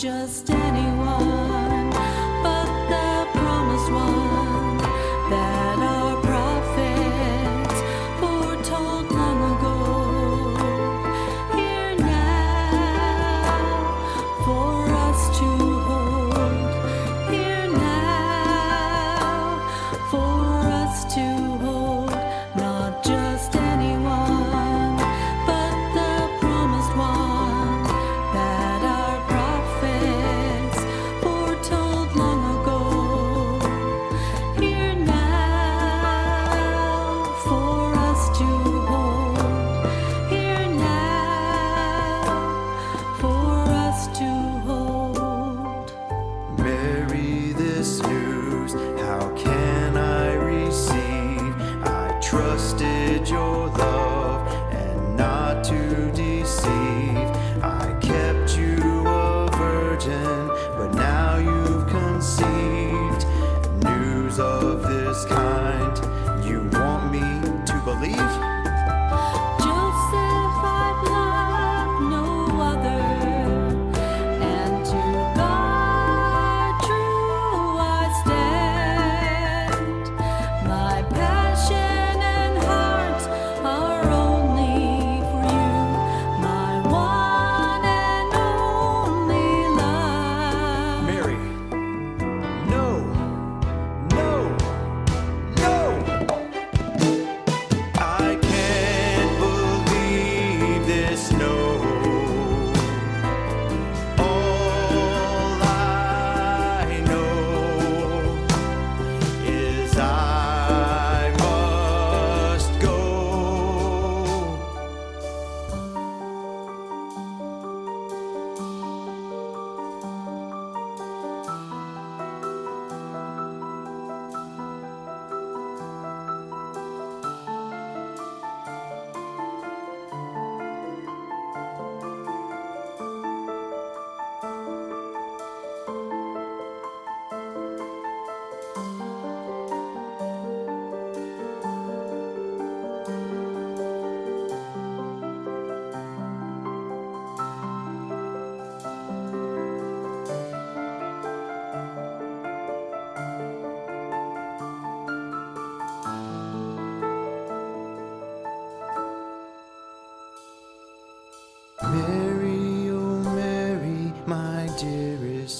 just anyone.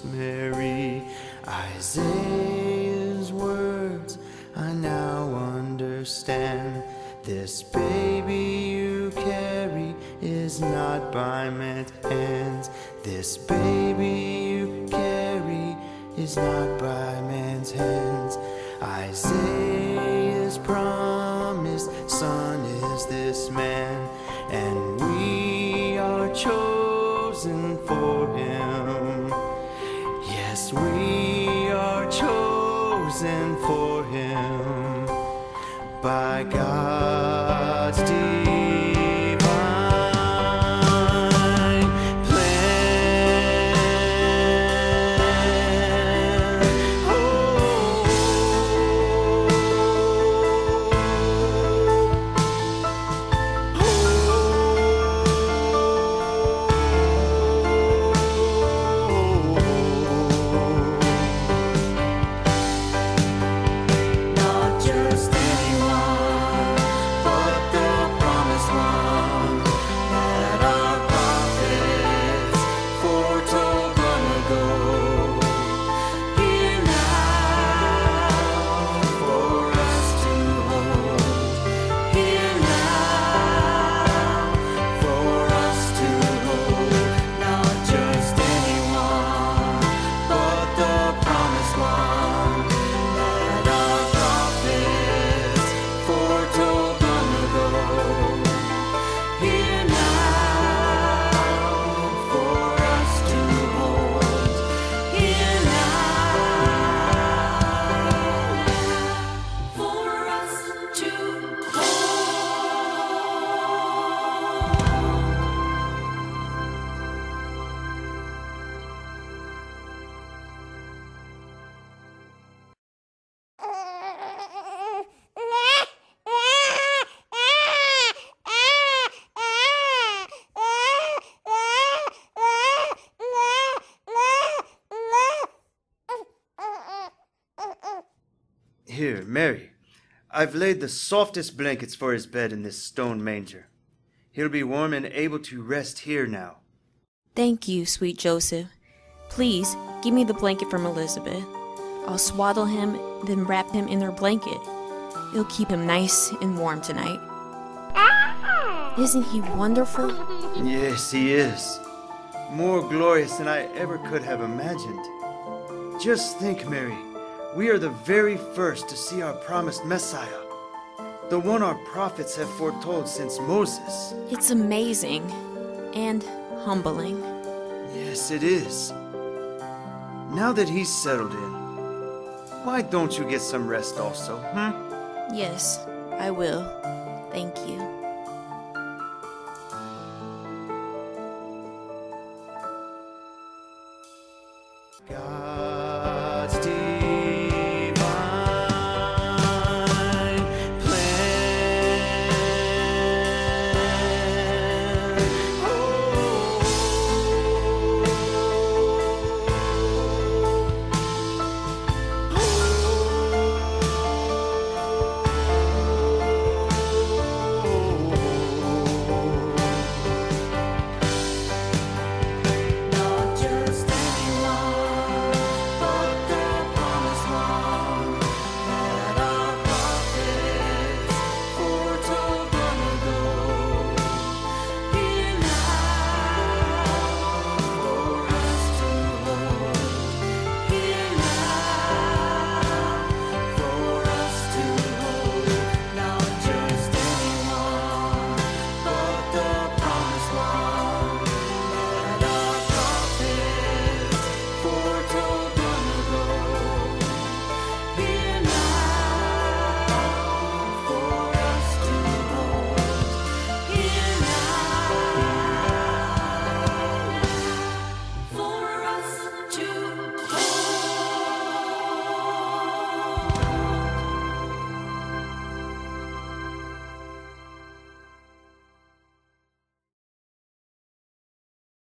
Mary, Isaiah's words I now understand. This baby you carry is not by man's hands. This baby you carry is not by man's hands. Isaiah's promised son is this man, and we are chosen for him. For him. By God's Here, Mary. I've laid the softest blankets for his bed in this stone manger. He'll be warm and able to rest here now. Thank you, sweet Joseph. Please give me the blanket from Elizabeth. I'll swaddle him, then wrap him in their blanket. It'll keep him nice and warm tonight. Isn't he wonderful? Yes, he is. More glorious than I ever could have imagined. Just think, Mary, we are the very first to see our promised Messiah. The one our prophets have foretold since Moses. It's amazing and humbling. Yes, it is. Now that he's settled in, why don't you get some rest also, hmm? Yes, I will. Thank you.